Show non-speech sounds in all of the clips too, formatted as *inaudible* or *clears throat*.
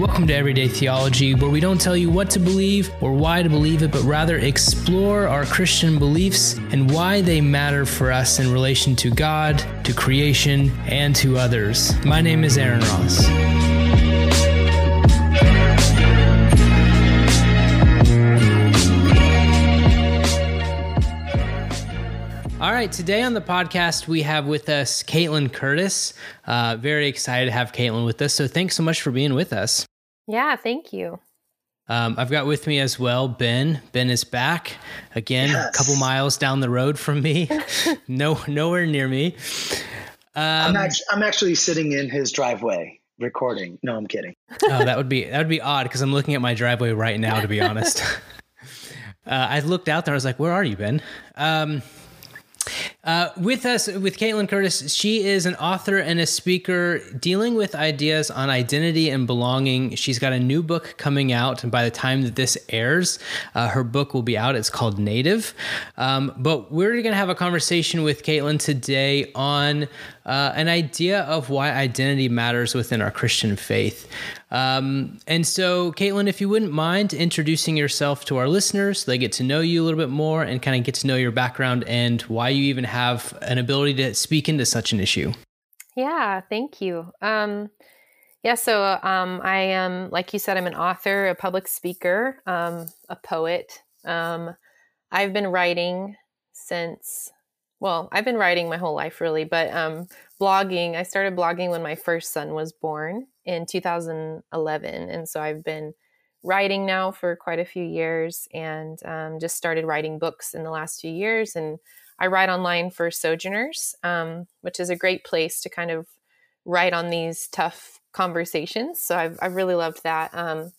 Welcome to Everyday Theology, where we don't tell you what to believe or why to believe it, but rather explore our Christian beliefs and why they matter for us in relation to God, to creation, and to others. My name is Aaron Ross. All right, today on the podcast, we have with us Kaitlin Curtice. Uh, very excited to have Kaitlin with us. So thanks so much for being with us. Yeah, thank you. Um, I've got with me as well Ben. Ben is back again, Yes. a couple miles down the road from me. *laughs* no, nowhere near me. I'm, Um, actually, I'm actually sitting in his driveway recording. No, I'm kidding. oh, that would be that would be odd because I'm looking at my driveway right now. To be honest, *laughs* uh, I looked out there. I was like, "Where are you, Ben?" Um, uh, with us, with Kaitlin Curtice, she is an author and a speaker dealing with ideas on identity and belonging. She's got a new book coming out, and by the time that this airs, uh, her book will be out. It's called Native. Um, but we're going to have a conversation with Kaitlin today on uh, an idea of why identity matters within our Christian faith. Um, and so, Kaitlin, if you wouldn't mind introducing yourself to our listeners, they get to know you a little bit more and kind of get to know your background and why you even have an ability to speak into such an issue. Yeah, thank you. Um, yeah, so um, I am, like you said, I'm an author, a public speaker, um, a poet. Um, I've been writing since, well, I've been writing my whole life really, but um, blogging, I started blogging when my first son was born in 2011. And so I've been writing now for quite a few years and um, just started writing books in the last few years. And I write online for Sojourners, um, which is a great place to kind of write on these tough conversations. So I've, I've really loved that. Um,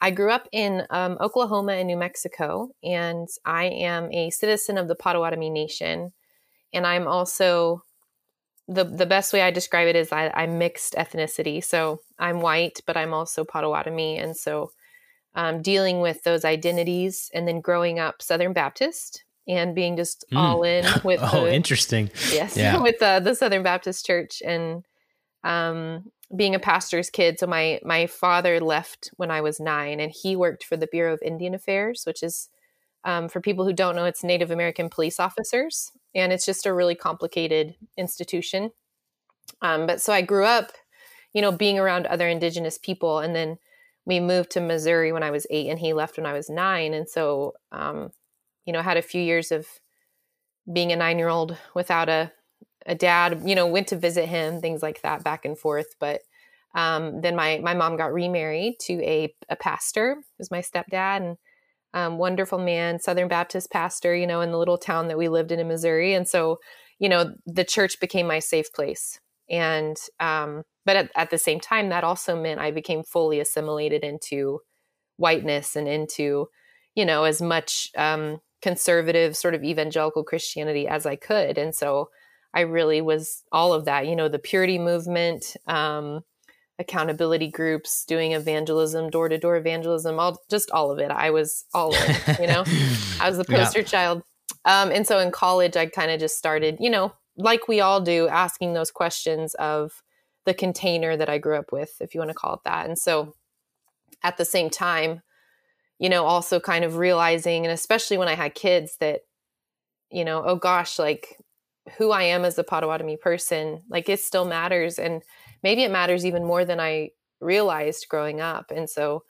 I grew up in um, Oklahoma and New Mexico, and I am a citizen of the Potawatomi Nation. And I'm also the the best way I describe it is I, I'm mixed ethnicity. So I'm white, but I'm also Potawatomi, and so um, dealing with those identities, and then growing up Southern Baptist and being just Mm. all in *laughs* with oh, the, interesting. yes Yeah. *laughs* with uh, the southern baptist church and um, being a pastor's kid so my my father left when i was nine and he worked for the bureau of indian affairs which is um, for people who don't know it's native american police officers and it's just a really complicated institution um, but so i grew up you know being around other indigenous people and then we moved to missouri when i was eight and he left when i was nine and so um, you know had a few years of being a nine year old without a, a dad, you know, went to visit him, things like that, back and forth. But um, then my my mom got remarried to a, a pastor, who's my stepdad, and um, wonderful man, Southern Baptist pastor, you know, in the little town that we lived in in Missouri. And so, you know, the church became my safe place. And um, but at, at the same time, that also meant I became fully assimilated into whiteness and into, you know, as much um, conservative sort of evangelical Christianity as I could. And so I really was all of that, you know, the purity movement, um, accountability groups, doing evangelism, door to door evangelism, all just all of it. I was all in, you know, *laughs* I was the Yeah. poster child. Um, and so in college, I kind of just started, you know, like we all do, asking those questions of the container that I grew up with, if you want to call it that. And so at the same time, you know, also kind of realizing, and especially when I had kids, that, you know, oh gosh, like who I am as a Potawatomi person, like it still matters. And maybe it matters even more than I realized growing up. And so,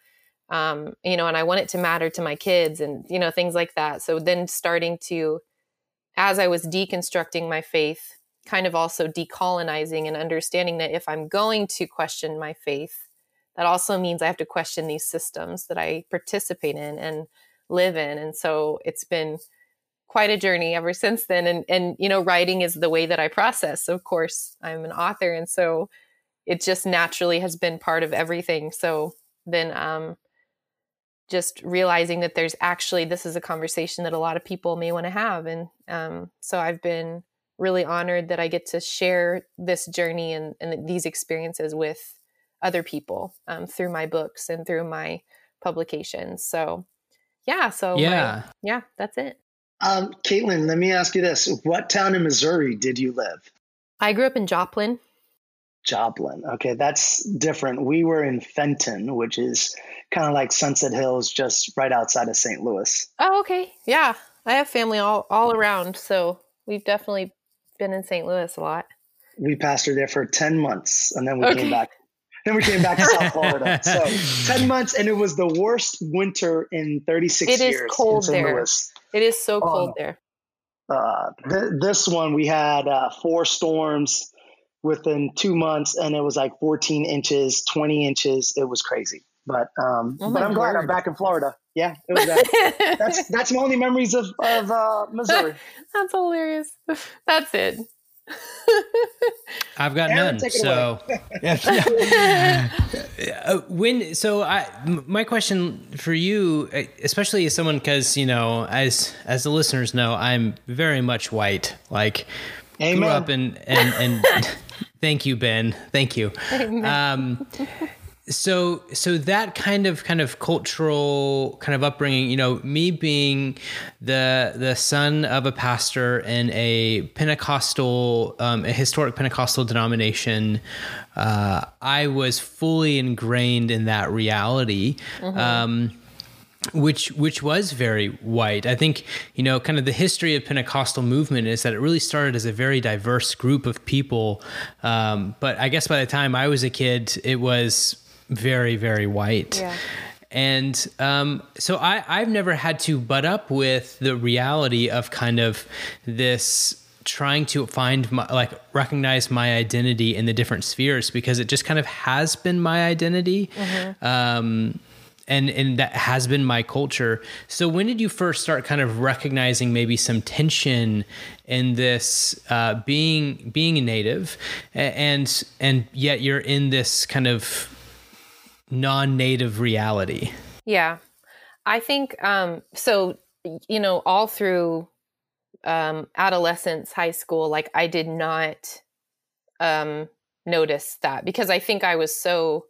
um, you know, and I want it to matter to my kids and, you know, things like that. So then starting to, as I was deconstructing my faith, kind of also decolonizing and understanding that if I'm going to question my faith, that also means I have to question these systems that I participate in and live in. And so it's been quite a journey ever since then. And and you know, writing is the way that I process. Of course, I'm an author, and so it just naturally has been part of everything. So then, um, just realizing that there's actually this is a conversation that a lot of people may want to have, and um, so I've been really honored that I get to share this journey and, and these experiences with other people um, through my books and through my publications. So, yeah, so yeah, my, yeah, that's it. Um, Kaitlin, let me ask you this: What town in Missouri did you live? I grew up in Joplin. Joplin. Okay, that's different. We were in Fenton, which is kind of like Sunset Hills, just right outside of St. Louis. Oh, okay. Yeah, I have family all all around, so we've definitely been in St. Louis a lot. We pastored there for ten months, and then we okay. came back. Then we came back to South Florida. *laughs* So ten months, and it was the worst winter in thirty six years. It is cold there. Louis. It is so cold um, there. Uh, th- this one we had uh, four storms within two months, and it was like 14 inches, 20 inches. It was crazy. But um, oh but I'm glad I'm back in Florida. Yeah, it was that. *laughs* that's that's my only memories of of uh, Missouri. *laughs* that's hilarious. That's it. I've got Aaron, none. So, *laughs* uh, when so I my question for you, uh, especially as someone because you know as as the listeners know, I'm very much white. Like Amen. grew up in and and thank you, Ben. Thank you. *laughs* Um, so so that kind of kind of cultural kind of upbringing you know me being the the son of a pastor in a pentecostal um, a historic pentecostal denomination uh, i was fully ingrained in that reality mm-hmm. um, which which was very white. I think you know, kind of the history of Pentecostal movement is that it really started as a very diverse group of people. Um, but I guess by the time I was a kid, it was very very white. Yeah. And um, so I, I've never had to butt up with the reality of kind of this trying to find my, like recognize my identity in the different spheres because it just kind of has been my identity mm-hmm. um, and and that has been my culture. So when did you first start kind of recognizing maybe some tension in this uh, being being a native? And and yet you're in this kind of non-native reality. Yeah. I think um so you know all through um adolescence high school like i did not um notice that because i think i was so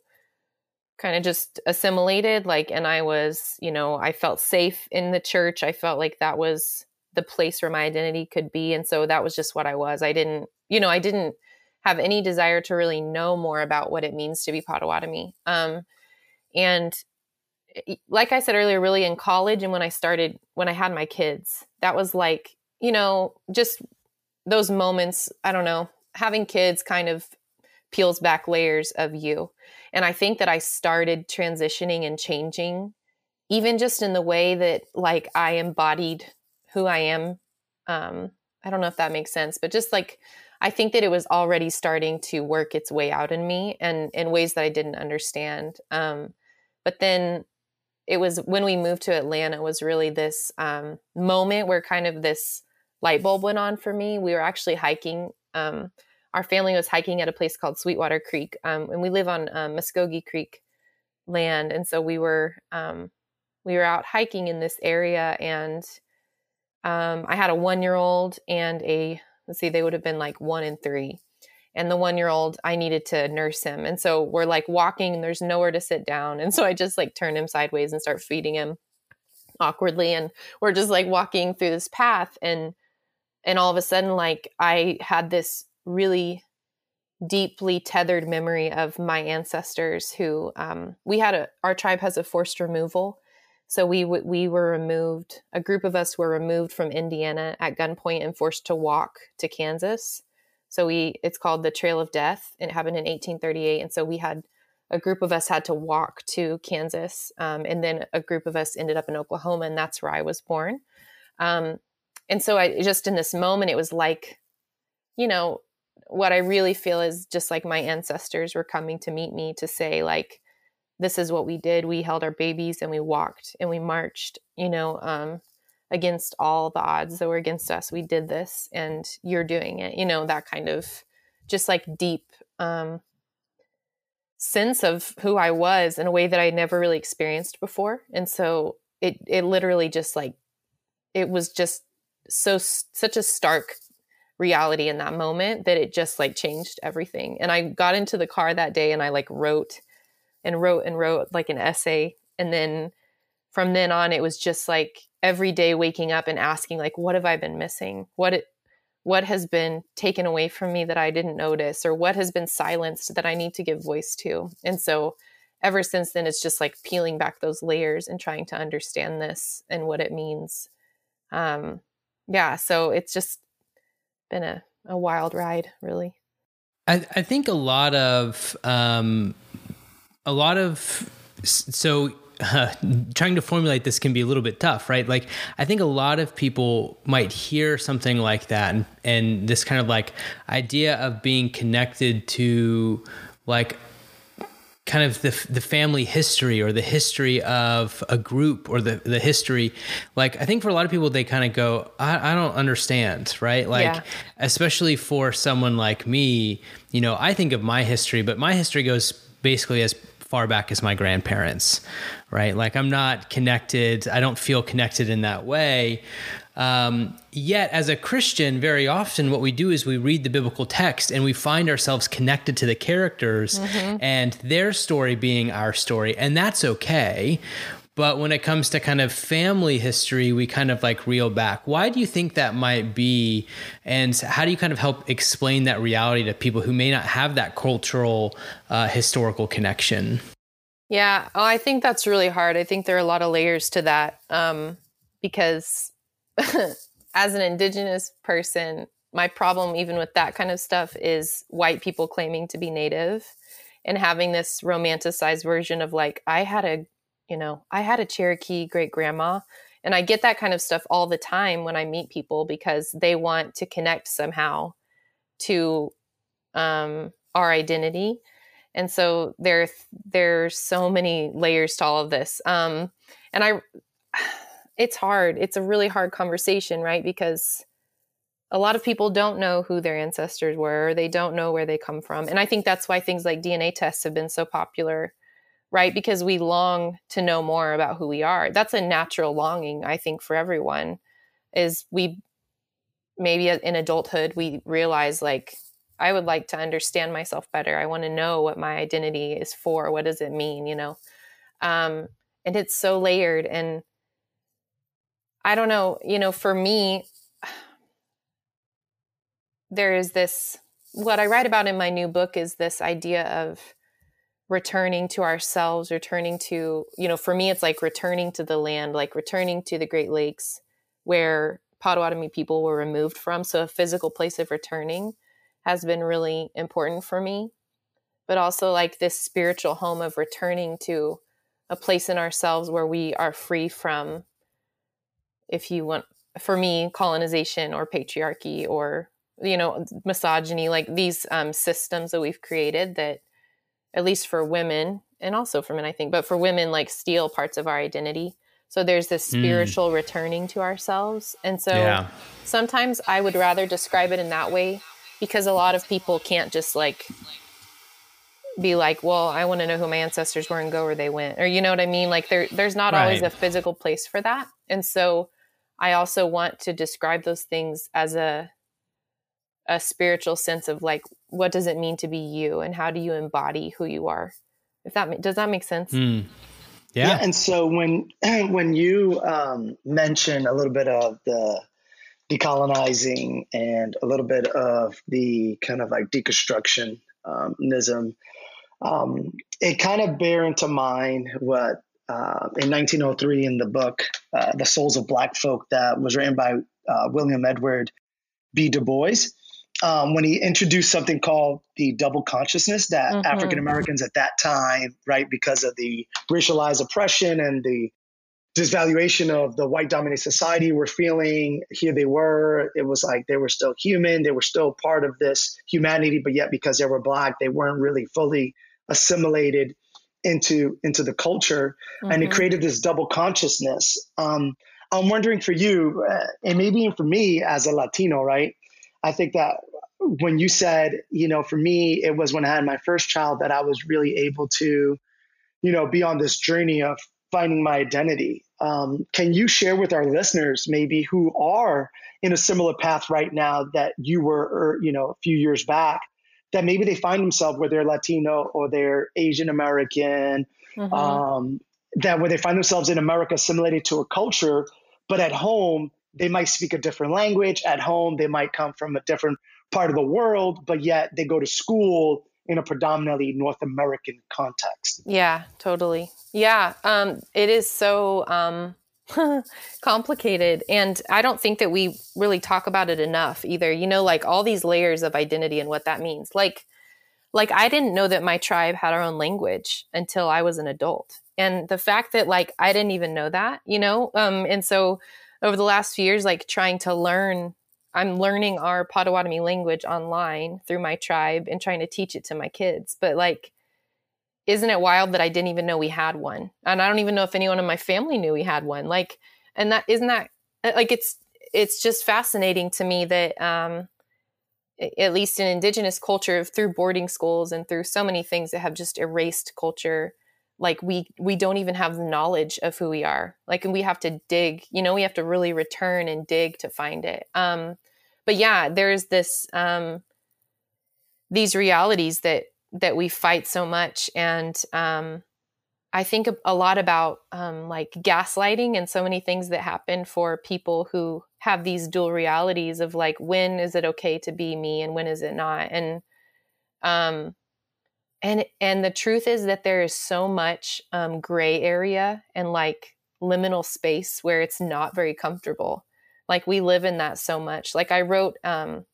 kind of just assimilated like and i was you know i felt safe in the church i felt like that was the place where my identity could be and so that was just what i was i didn't you know i didn't have any desire to really know more about what it means to be Potawatomi. Um, and like I said earlier, really in college and when I started, when I had my kids, that was like, you know, just those moments, I don't know, having kids kind of peels back layers of you. And I think that I started transitioning and changing, even just in the way that like I embodied who I am. Um, I don't know if that makes sense, but just like I think that it was already starting to work its way out in me and in ways that I didn't understand. Um, but then it was when we moved to Atlanta was really this um, moment where kind of this light bulb went on for me. We were actually hiking. Um, our family was hiking at a place called Sweetwater Creek, um, and we live on um, Muskogee Creek land. And so we were um, we were out hiking in this area, and um, I had a one year old and a let's see, they would have been like one and three. And the one year old, I needed to nurse him. And so we're like walking and there's nowhere to sit down. And so I just like turn him sideways and start feeding him awkwardly. And we're just like walking through this path. And, and all of a sudden, like I had this really deeply tethered memory of my ancestors who um, we had a our tribe has a forced removal so we we were removed. A group of us were removed from Indiana at gunpoint and forced to walk to Kansas. So we it's called the Trail of Death. It happened in 1838, and so we had a group of us had to walk to Kansas, um, and then a group of us ended up in Oklahoma, and that's where I was born. Um, and so I just in this moment, it was like, you know, what I really feel is just like my ancestors were coming to meet me to say like this is what we did we held our babies and we walked and we marched you know um, against all the odds that were against us. We did this and you're doing it. You know, that kind of just like deep um, sense of who I was in a way that I never really experienced before. And so it it literally just like it was just so such a stark reality in that moment that it just like changed everything. And I got into the car that day and I like wrote and wrote and wrote like an essay and then from then on it was just like every day waking up and asking like what have I been missing? What it what has been taken away from me that I didn't notice or what has been silenced that I need to give voice to. And so ever since then it's just like peeling back those layers and trying to understand this and what it means. Um yeah, so it's just been a, a wild ride, really. I, I think a lot of um a lot of so uh, *laughs* trying to formulate this can be a little bit tough, right? Like, I think a lot of people might hear something like that and, and this kind of like idea of being connected to like kind of the the family history or the history of a group or the the history like i think for a lot of people they kind of go i, I don't understand right like yeah. especially for someone like me you know i think of my history but my history goes basically as far back as my grandparents, right? Like I'm not connected. I don't feel connected in that way. Um, yet, as a Christian, very often what we do is we read the biblical text and we find ourselves connected to the characters mm-hmm. and their story being our story. And that's okay. But when it comes to kind of family history, we kind of like reel back. Why do you think that might be? And how do you kind of help explain that reality to people who may not have that cultural, uh, historical connection? Yeah, oh, I think that's really hard. I think there are a lot of layers to that um, because *laughs* as an Indigenous person, my problem, even with that kind of stuff, is white people claiming to be Native and having this romanticized version of like, I had a you know, I had a Cherokee great grandma, and I get that kind of stuff all the time when I meet people because they want to connect somehow to um, our identity. And so there, there's so many layers to all of this. Um, and I, it's hard. It's a really hard conversation, right? Because a lot of people don't know who their ancestors were. They don't know where they come from. And I think that's why things like DNA tests have been so popular right? Because we long to know more about who we are. That's a natural longing, I think, for everyone. Is we maybe in adulthood we realize like I would like to understand myself better. I want to know what my identity is for. What does it mean? You know, um, and it's so layered. And I don't know. You know, for me, there is this. What I write about in my new book is this idea of returning to ourselves, returning to, you know, for me, it's like returning to the land, like returning to the Great Lakes where Potawatomi people were removed from. So a physical place of returning has been really important for me. But also like this spiritual home of returning to a place in ourselves where we are free from, if you want, for me, colonization or patriarchy or, you know, misogyny, like these um, systems that we've created that at least for women and also for men, I think, but for women, like steal parts of our identity. So there's this hmm. spiritual mm. returning to ourselves. And so yeah. sometimes I would rather describe it in that way because a lot of people can't just like be like, well, I want to know who my ancestors were and go where they went. Or you know what I mean? Like there there's not right. always a physical place for that. And so I also want to describe those things as a a spiritual sense of like what does it mean to be you and how do you embody who you are if that does that make sense mm. yeah. yeah. and so when *clears throat* when you um, mention a little bit of the decolonizing and a little bit of the kind of like deconstructionism um, it kind of bear into mind what uh, in 1903 in the book uh, the souls of black folk that was written by uh, william edward b du bois um, when he introduced something called the double consciousness that mm-hmm. African Americans at that time, right, because of the racialized oppression and the disvaluation of the white dominated society were feeling here they were it was like they were still human they were still part of this humanity but yet because they were black they weren't really fully assimilated into into the culture mm-hmm. and it mm-hmm. created this double consciousness um, I'm wondering for you, uh, and maybe even for me as a Latino, right? I think that when you said, you know, for me, it was when I had my first child that I was really able to, you know, be on this journey of finding my identity. Um, can you share with our listeners maybe who are in a similar path right now that you were, or, you know, a few years back, that maybe they find themselves where they're Latino or they're Asian American, mm-hmm. um, that where they find themselves in America assimilated to a culture, but at home they might speak a different language. At home they might come from a different part of the world, but yet they go to school in a predominantly North American context. Yeah, totally. Yeah, um, it is so um, *laughs* complicated. And I don't think that we really talk about it enough either. You know, like all these layers of identity and what that means. Like, like I didn't know that my tribe had our own language until I was an adult. And the fact that like I didn't even know that, you know, um, and so over the last few years, like trying to learn I'm learning our Potawatomi language online through my tribe and trying to teach it to my kids. But like, isn't it wild that I didn't even know we had one? And I don't even know if anyone in my family knew we had one. Like, and that isn't that uh, like it's it's just fascinating to me that um at least in indigenous culture through boarding schools and through so many things that have just erased culture like we we don't even have the knowledge of who we are like and we have to dig you know we have to really return and dig to find it um but yeah, there's this um, these realities that that we fight so much, and um, I think a, lot about um, like gaslighting and so many things that happen for people who have these dual realities of like when is it okay to be me and when is it not, and um, and and the truth is that there is so much um, gray area and like liminal space where it's not very comfortable. Like we live in that so much. Like i wrote um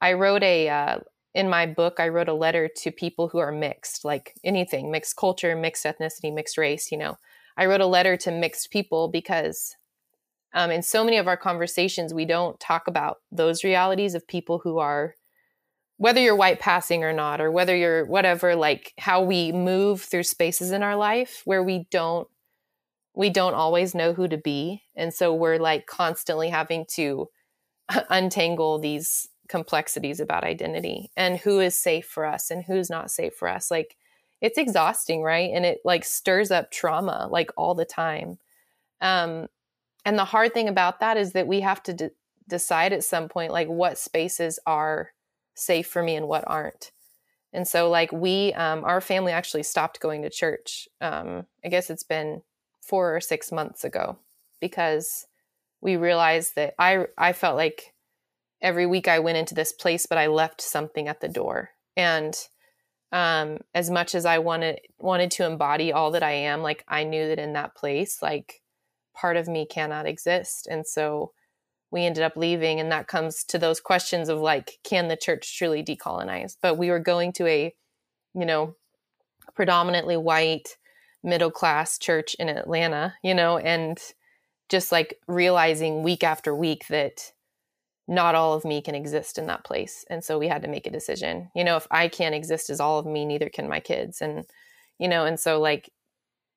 i wrote a uh, in my book i wrote a letter to people who are mixed like anything mixed culture mixed ethnicity mixed race you know i wrote a letter to mixed people because um, in so many of our conversations we don't talk about those realities of people who are whether you're white passing or not or whether you're whatever like how we move through spaces in our life where we don't we don't always know who to be. And so we're like constantly having to untangle these complexities about identity and who is safe for us and who's not safe for us. Like it's exhausting, right? And it like stirs up trauma like all the time. Um, and the hard thing about that is that we have to de- decide at some point like what spaces are safe for me and what aren't. And so like we um, our family actually stopped going to church. Um, I guess it's been four or six months ago because we realized that I I felt like every week I went into this place, but I left something at the door. And um, as much as I wanted wanted to embody all that I am, like I knew that in that place, like part of me cannot exist. And so we ended up leaving, and that comes to those questions of like, can the church truly decolonize? But we were going to a, you know, predominantly white middle class church in Atlanta, you know, and just like realizing week after week that not all of me can exist in that place. And so we had to make a decision. You know, if I can't exist as all of me, neither can my kids. And, you know, and so like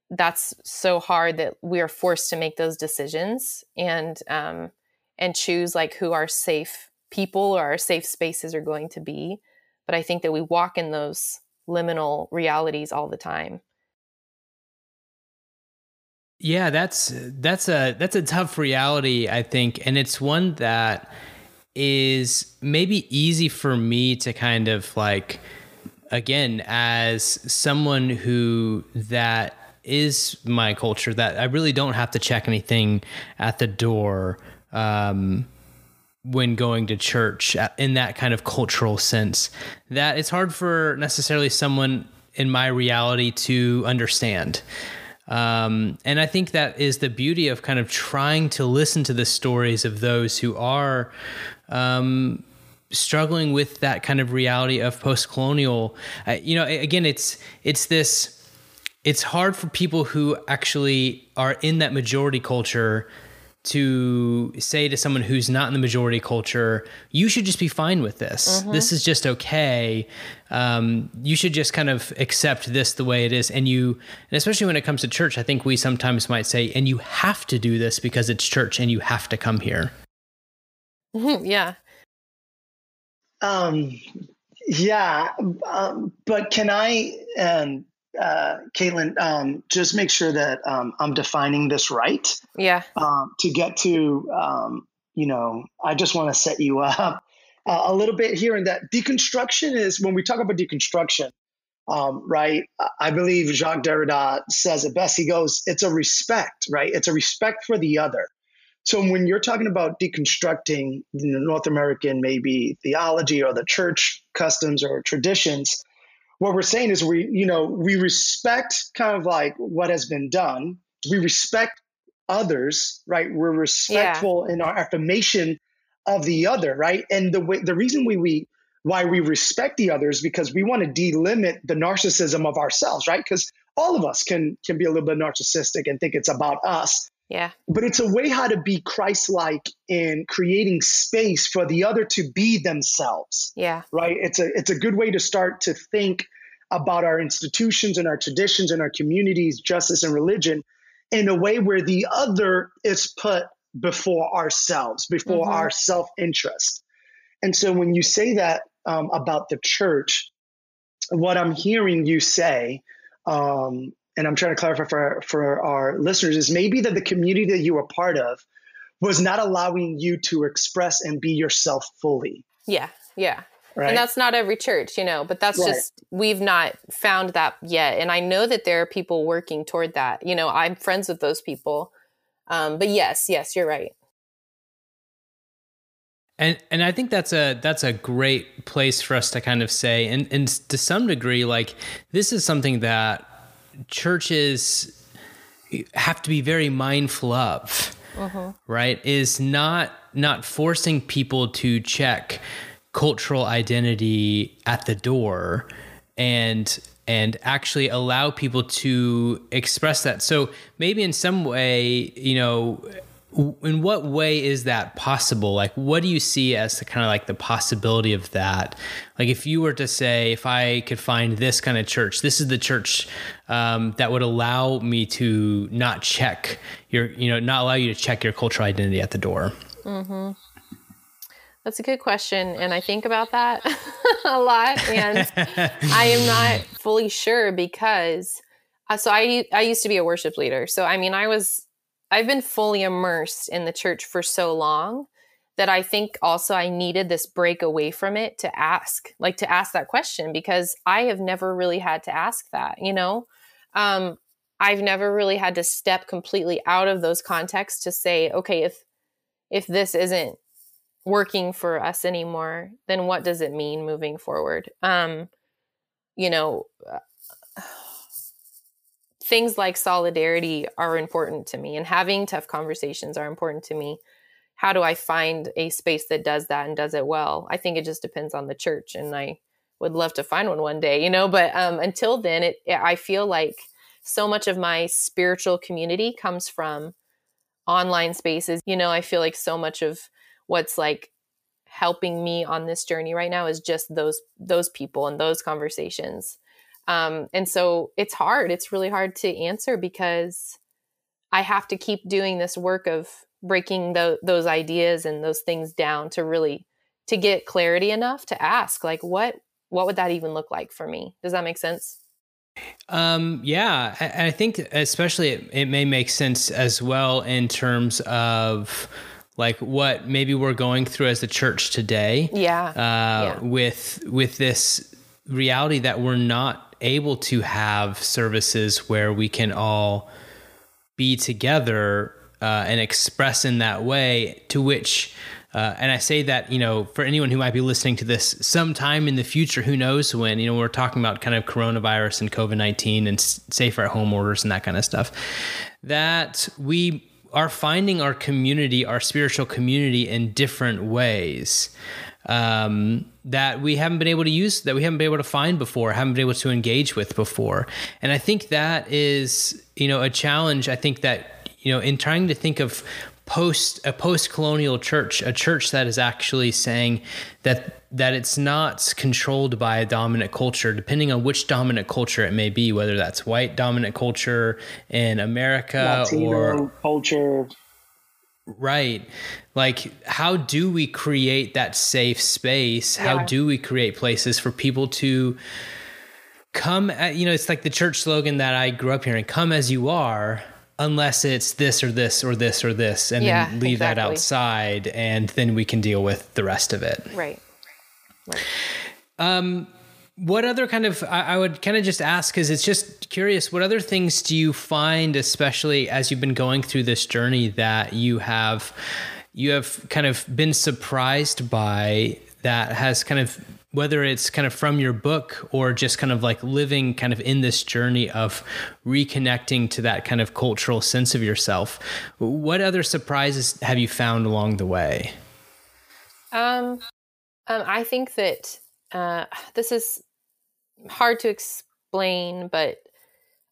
that's so hard that we are forced to make those decisions and um and choose like who our safe people or our safe spaces are going to be. But I think that we walk in those liminal realities all the time. Yeah, that's that's a that's a tough reality, I think, and it's one that is maybe easy for me to kind of like again as someone who that is my culture that I really don't have to check anything at the door um, when going to church in that kind of cultural sense that it's hard for necessarily someone in my reality to understand. Um, and I think that is the beauty of kind of trying to listen to the stories of those who are um, struggling with that kind of reality of post-colonial. Uh, you know, again, it's it's this. It's hard for people who actually are in that majority culture to say to someone who's not in the majority culture, you should just be fine with this. Mm-hmm. This is just okay. Um, you should just kind of accept this the way it is. And you, and especially when it comes to church, I think we sometimes might say, and you have to do this because it's church and you have to come here. yeah. Um, yeah. Um, but can I, um, uh, Kaitlin, um, just make sure that um, I'm defining this right. Yeah. Um, to get to, um, you know, I just want to set you up uh, a little bit here. And that deconstruction is when we talk about deconstruction, um, right? I believe Jacques Derrida says it best. He goes, "It's a respect, right? It's a respect for the other." So when you're talking about deconstructing North American maybe theology or the church customs or traditions, what we're saying is we, you know, we respect kind of like what has been done. We respect others, right? We're respectful yeah. in our affirmation of the other, right? And the way, the reason we, we why we respect the others because we want to delimit the narcissism of ourselves, right? Because all of us can can be a little bit narcissistic and think it's about us. Yeah. But it's a way how to be Christ-like in creating space for the other to be themselves. Yeah. Right? It's a it's a good way to start to think about our institutions and our traditions and our communities, justice and religion in a way where the other is put before ourselves, before mm-hmm. our self interest. And so when you say that um, about the church, what I'm hearing you say, um, and I'm trying to clarify for, for our listeners, is maybe that the community that you were part of was not allowing you to express and be yourself fully. Yeah, yeah. Right. And that's not every church, you know, but that's right. just, we've not found that yet. And I know that there are people working toward that. You know, I'm friends with those people. Um, but yes, yes, you're right. And and I think that's a that's a great place for us to kind of say, and and to some degree, like this is something that churches have to be very mindful of, uh-huh. right? Is not not forcing people to check cultural identity at the door and and actually allow people to express that. So maybe in some way, you know, in what way is that possible? Like, what do you see as the kind of like the possibility of that? Like, if you were to say, if I could find this kind of church, this is the church um, that would allow me to not check your, you know, not allow you to check your cultural identity at the door. Mm-hmm. That's a good question. And I think about that *laughs* a lot. And *laughs* I am not fully sure because, uh, so I, I used to be a worship leader. So, I mean, I was, I've been fully immersed in the church for so long that I think also I needed this break away from it to ask, like to ask that question because I have never really had to ask that, you know? Um, I've never really had to step completely out of those contexts to say, okay, if, if this isn't working for us anymore, then what does it mean moving forward? Um, you know, uh, things like solidarity are important to me, and having tough conversations are important to me. How do I find a space that does that and does it well? I think it just depends on the church, and I would love to find one one day, you know. But um, until then, it, it I feel like so much of my spiritual community comes from online spaces. You know, I feel like so much of what's like helping me on this journey right now is just those those people and those conversations um, and so it's hard it's really hard to answer because i have to keep doing this work of breaking the, those ideas and those things down to really to get clarity enough to ask like what what would that even look like for me does that make sense um, yeah, I, I think especially it, it may make sense as well in terms of like what maybe we're going through as a church today. Yeah. Uh, yeah. With with this reality that we're not able to have services where we can all be together uh, and express in that way. To which, uh, and I say that you know, for anyone who might be listening to this sometime in the future, who knows when? You know, we're talking about kind of coronavirus and COVID nineteen and safer at home orders and that kind of stuff. That we are finding our community, our spiritual community, in different ways um, that we haven't been able to use, that we haven't been able to find before, haven't been able to engage with before. And I think that is, you know, a challenge. I think that you know, in trying to think of post a post-colonial church, a church that is actually saying that that it's not controlled by a dominant culture, depending on which dominant culture it may be, whether that's white dominant culture in America Latino or culture. Right. Like, how do we create that safe space? Yeah. How do we create places for people to come at, you know, it's like the church slogan that I grew up hearing come as you are, unless it's this or this or this or this, and yeah, then leave exactly. that outside, and then we can deal with the rest of it. Right. right. Um, what other kind of I, I would kind of just ask because it's just curious what other things do you find especially as you've been going through this journey that you have you have kind of been surprised by that has kind of whether it's kind of from your book or just kind of like living kind of in this journey of reconnecting to that kind of cultural sense of yourself what other surprises have you found along the way? Um, um i think that uh, this is hard to explain, but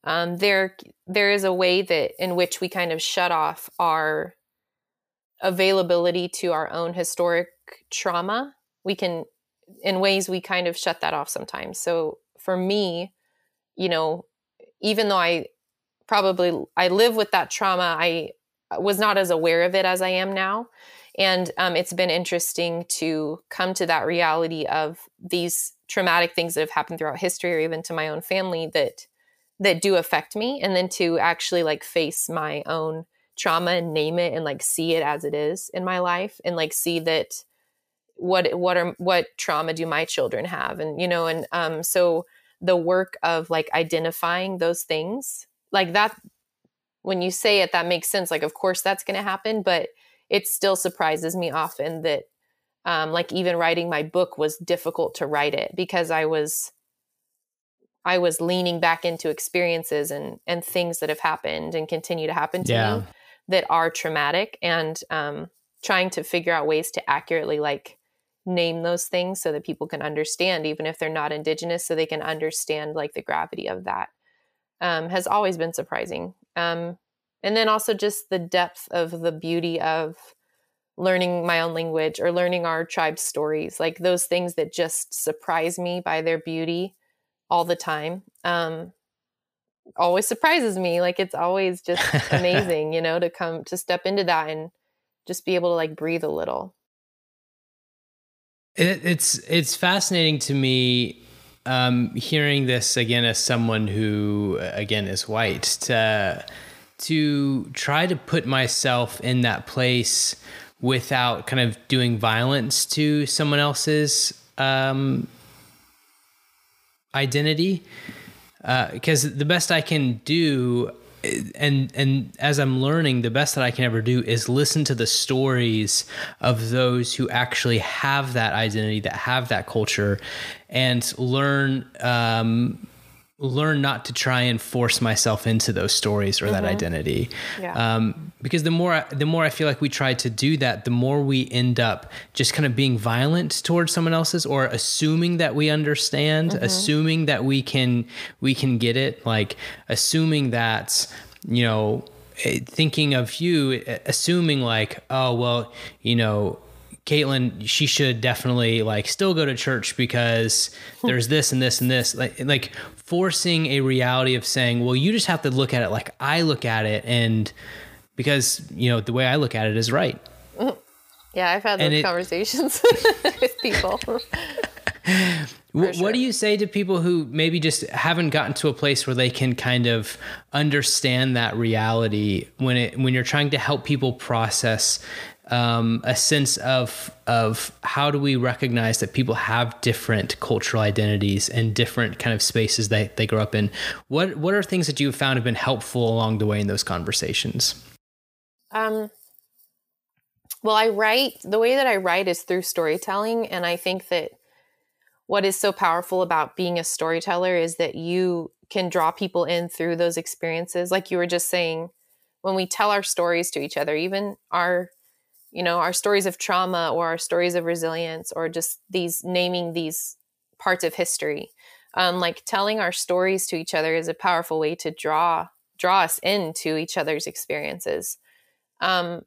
um, there there is a way that in which we kind of shut off our availability to our own historic trauma. We can, in ways, we kind of shut that off sometimes. So for me, you know, even though I probably I live with that trauma, I was not as aware of it as I am now. And um, it's been interesting to come to that reality of these traumatic things that have happened throughout history or even to my own family that that do affect me and then to actually like face my own trauma and name it and like see it as it is in my life and like see that what what are what trauma do my children have? And you know and um so the work of like identifying those things like that when you say it that makes sense. Like of course that's going to happen but it still surprises me often that um, like even writing my book was difficult to write it because i was i was leaning back into experiences and and things that have happened and continue to happen to yeah. me that are traumatic and um, trying to figure out ways to accurately like name those things so that people can understand even if they're not indigenous so they can understand like the gravity of that um, has always been surprising um, and then also just the depth of the beauty of learning my own language or learning our tribe's stories like those things that just surprise me by their beauty all the time um always surprises me like it's always just *laughs* amazing you know to come to step into that and just be able to like breathe a little. It, it's it's fascinating to me um hearing this again as someone who again is white to to try to put myself in that place without kind of doing violence to someone else's um, identity. Because uh, the best I can do, and and as I'm learning, the best that I can ever do is listen to the stories of those who actually have that identity, that have that culture, and learn um, learn not to try and force myself into those stories or mm-hmm. that identity. Yeah. Um, because the more the more I feel like we try to do that, the more we end up just kind of being violent towards someone else's or assuming that we understand, mm-hmm. assuming that we can we can get it, like assuming that you know eh, thinking of you eh, assuming like oh well you know Kaitlin, she should definitely like still go to church because hmm. there's this and this and this. Like, like forcing a reality of saying, well, you just have to look at it like I look at it, and because you know the way I look at it is right. Mm-hmm. Yeah, I've had those it, conversations *laughs* with people. *laughs* what, sure. what do you say to people who maybe just haven't gotten to a place where they can kind of understand that reality when it when you're trying to help people process um, a sense of of how do we recognize that people have different cultural identities and different kind of spaces that they grow up in. What what are things that you have found have been helpful along the way in those conversations? Um, well, I write the way that I write is through storytelling, and I think that what is so powerful about being a storyteller is that you can draw people in through those experiences. Like you were just saying, when we tell our stories to each other, even our you know our stories of trauma or our stories of resilience or just these naming these parts of history um, like telling our stories to each other is a powerful way to draw draw us into each other's experiences um,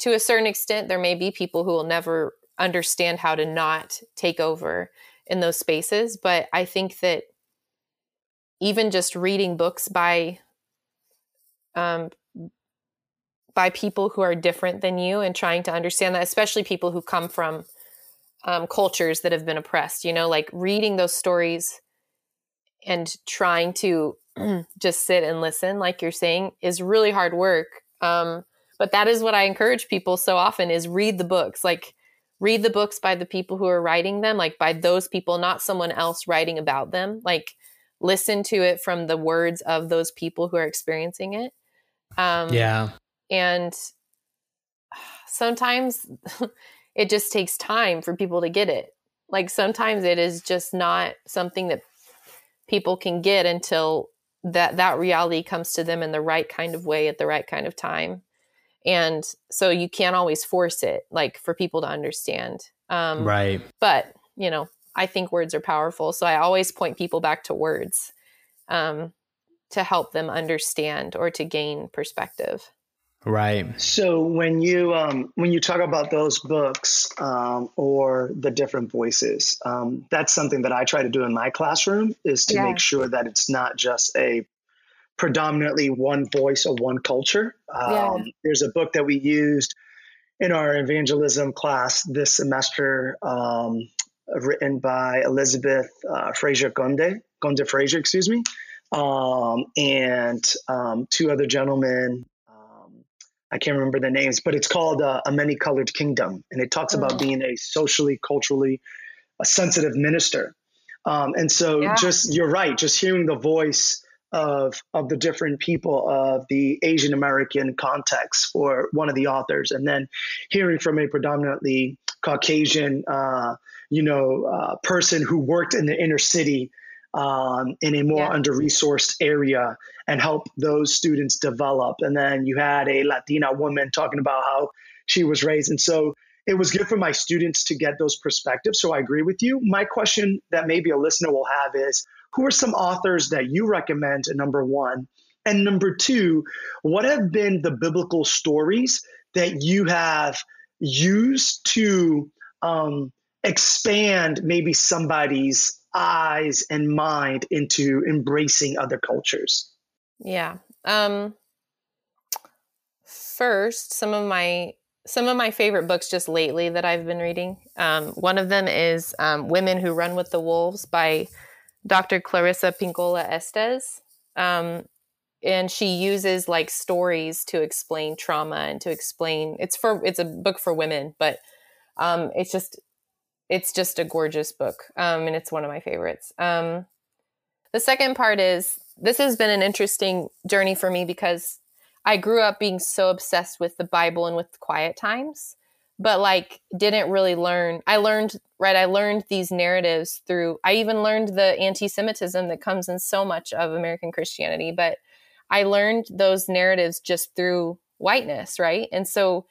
to a certain extent, there may be people who will never understand how to not take over in those spaces. But I think that even just reading books by um, by people who are different than you and trying to understand that, especially people who come from um, cultures that have been oppressed, you know, like reading those stories and trying to *clears throat* just sit and listen, like you're saying, is really hard work. Um, but that is what I encourage people so often is read the books. Like read the books by the people who are writing them, like by those people, not someone else writing about them. Like listen to it from the words of those people who are experiencing it. Um, yeah. And sometimes *laughs* it just takes time for people to get it. Like sometimes it is just not something that people can get until that that reality comes to them in the right kind of way at the right kind of time. And so you can't always force it like for people to understand. Um, right. but you know i think words are powerful. So i always point people back to words um, to help them understand or to gain perspective right so when you um, when you talk about those books um, or the different voices um, that's something that i try to do in my classroom is to yeah. make sure that it's not just a predominantly one voice or one culture. Um, yeah. There's a book that we used in our evangelism class this semester, um, written by Elizabeth uh, Frazier Conde, Conde Frazier, excuse me, um, and um, two other gentlemen. I can't remember the names, but it's called uh, A Many Colored Kingdom, and it talks about oh. being a socially, culturally a sensitive minister. Um, and so, yeah. just you're right, just hearing the voice of of the different people of the Asian American context for one of the authors, and then hearing from a predominantly Caucasian, uh, you know, uh, person who worked in the inner city um, in a more yeah. under resourced area and help those students develop. And then you had a Latina woman talking about how she was raised, and so it was good for my students to get those perspectives. So I agree with you. My question that maybe a listener will have is who are some authors that you recommend, number one? And number two, what have been the biblical stories that you have used to um, expand maybe somebody's eyes and mind into embracing other cultures? Yeah. Um, first, some of my some of my favorite books just lately that I've been reading. Um, one of them is um, Women Who Run with the Wolves by Dr. Clarissa Pinkola Estes. Um, and she uses like stories to explain trauma and to explain it's for it's a book for women, but um, it's just it's just a gorgeous book. Um, and it's one of my favorites. Um, the second part is this has been an interesting journey for me because I grew up being so obsessed with the Bible and with quiet times, but like didn't really learn. I learned, right? I learned these narratives through, I even learned the anti Semitism that comes in so much of American Christianity, but I learned those narratives just through whiteness, right? And so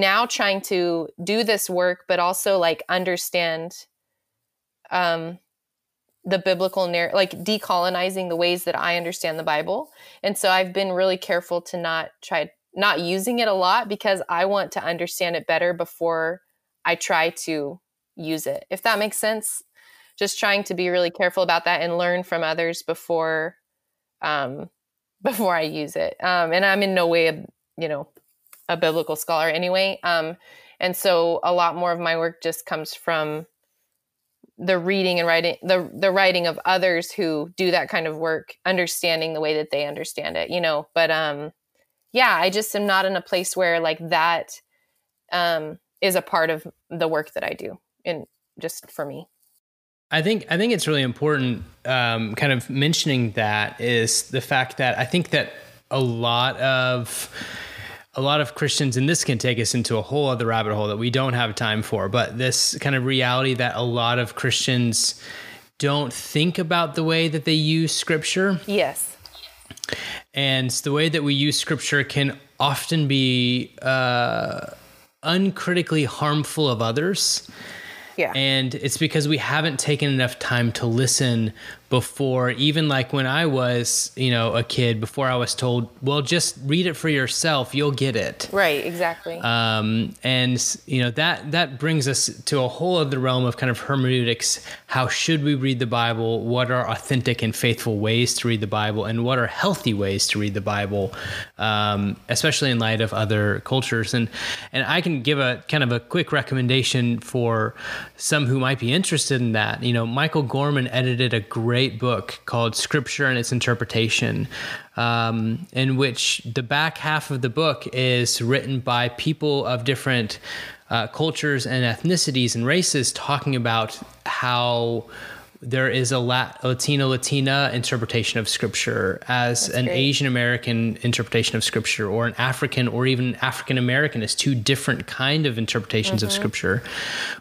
now trying to do this work, but also like understand um, the biblical narrative, like decolonizing the ways that I understand the Bible. And so I've been really careful to not try not using it a lot because I want to understand it better before I try to use it. If that makes sense. Just trying to be really careful about that and learn from others before um *laughs* before I use it. Um and I'm in no way you know, a biblical scholar anyway. Um and so a lot more of my work just comes from the reading and writing the the writing of others who do that kind of work understanding the way that they understand it you know but um yeah i just am not in a place where like that um is a part of the work that i do and just for me I think I think it's really important. Um, kind of mentioning that is the fact that I think that a lot of a lot of Christians, and this can take us into a whole other rabbit hole that we don't have time for, but this kind of reality that a lot of Christians don't think about the way that they use scripture. Yes. And the way that we use scripture can often be uh, uncritically harmful of others. Yeah. And it's because we haven't taken enough time to listen before even like when I was, you know, a kid before I was told, well, just read it for yourself, you'll get it. Right, exactly. Um, and you know that that brings us to a whole other realm of kind of hermeneutics. How should we read the Bible? What are authentic and faithful ways to read the Bible, and what are healthy ways to read the Bible, um, especially in light of other cultures? And and I can give a kind of a quick recommendation for some who might be interested in that. You know, Michael Gorman edited a great book called Scripture and Its Interpretation, um, in which the back half of the book is written by people of different uh, cultures and ethnicities and races talking about how there is a Lat- Latino Latina interpretation of scripture as That's an great. Asian American interpretation of scripture or an African or even African American as two different kind of interpretations mm-hmm. of scripture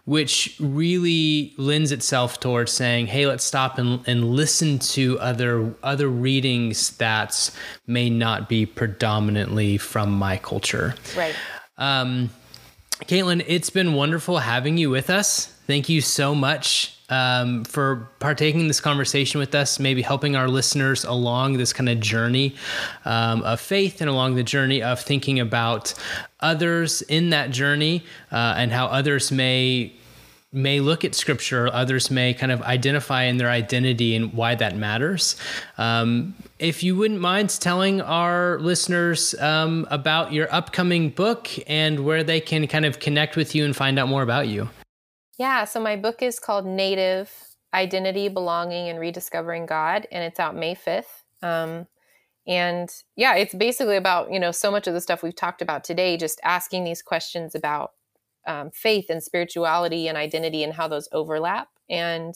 which really lends itself towards saying hey let's stop and, and listen to other other readings that may not be predominantly from my culture right um, Kaitlin, it's been wonderful having you with us. Thank you so much um, for partaking this conversation with us, maybe helping our listeners along this kind of journey um, of faith and along the journey of thinking about others in that journey uh, and how others may may look at scripture others may kind of identify in their identity and why that matters. Um, if you wouldn't mind telling our listeners um, about your upcoming book and where they can kind of connect with you and find out more about you yeah, so my book is called Native Identity, Belonging, and Rediscovering God, and it's out May 5th. Um, and yeah, it's basically about, you know, so much of the stuff we've talked about today, just asking these questions about um, faith and spirituality and identity and how those overlap. And,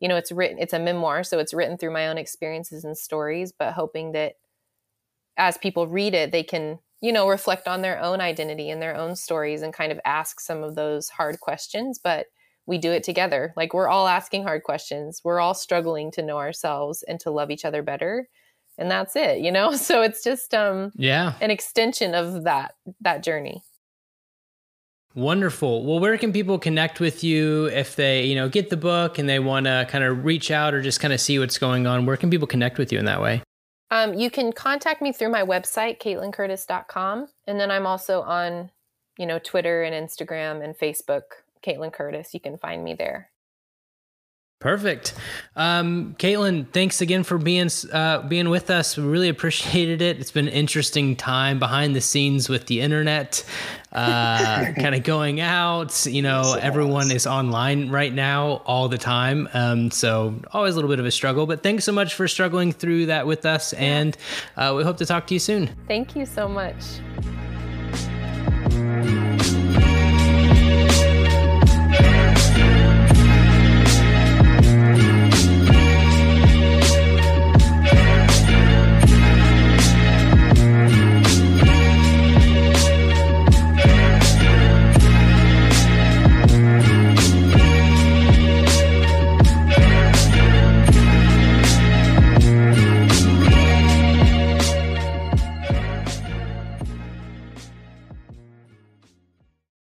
you know, it's written, it's a memoir, so it's written through my own experiences and stories, but hoping that as people read it, they can you know, reflect on their own identity and their own stories and kind of ask some of those hard questions. But we do it together. Like we're all asking hard questions. We're all struggling to know ourselves and to love each other better. And that's it, you know? *laughs* So it's just um yeah, an extension of that that journey. Wonderful. Well, where can people connect with you if they, you know, get the book and they want to kind of reach out or just kind of see what's going on? Where can people connect with you in that way? Um, you can contact me through my website, KaitlinCurtice.com. And then I'm also on, you know, Twitter and Instagram and Facebook, Kaitlin Curtice. You can find me there. Perfect. Um, Kaitlin, thanks again for being uh, being with us. We really appreciated it. It's been an interesting time behind the scenes with the internet, uh, *laughs* kind of going out. You know, everyone is online right now all the time, um, so always a little bit of a struggle. But thanks so much for struggling through that with us, and uh, we hope to talk to you soon. Thank you so much.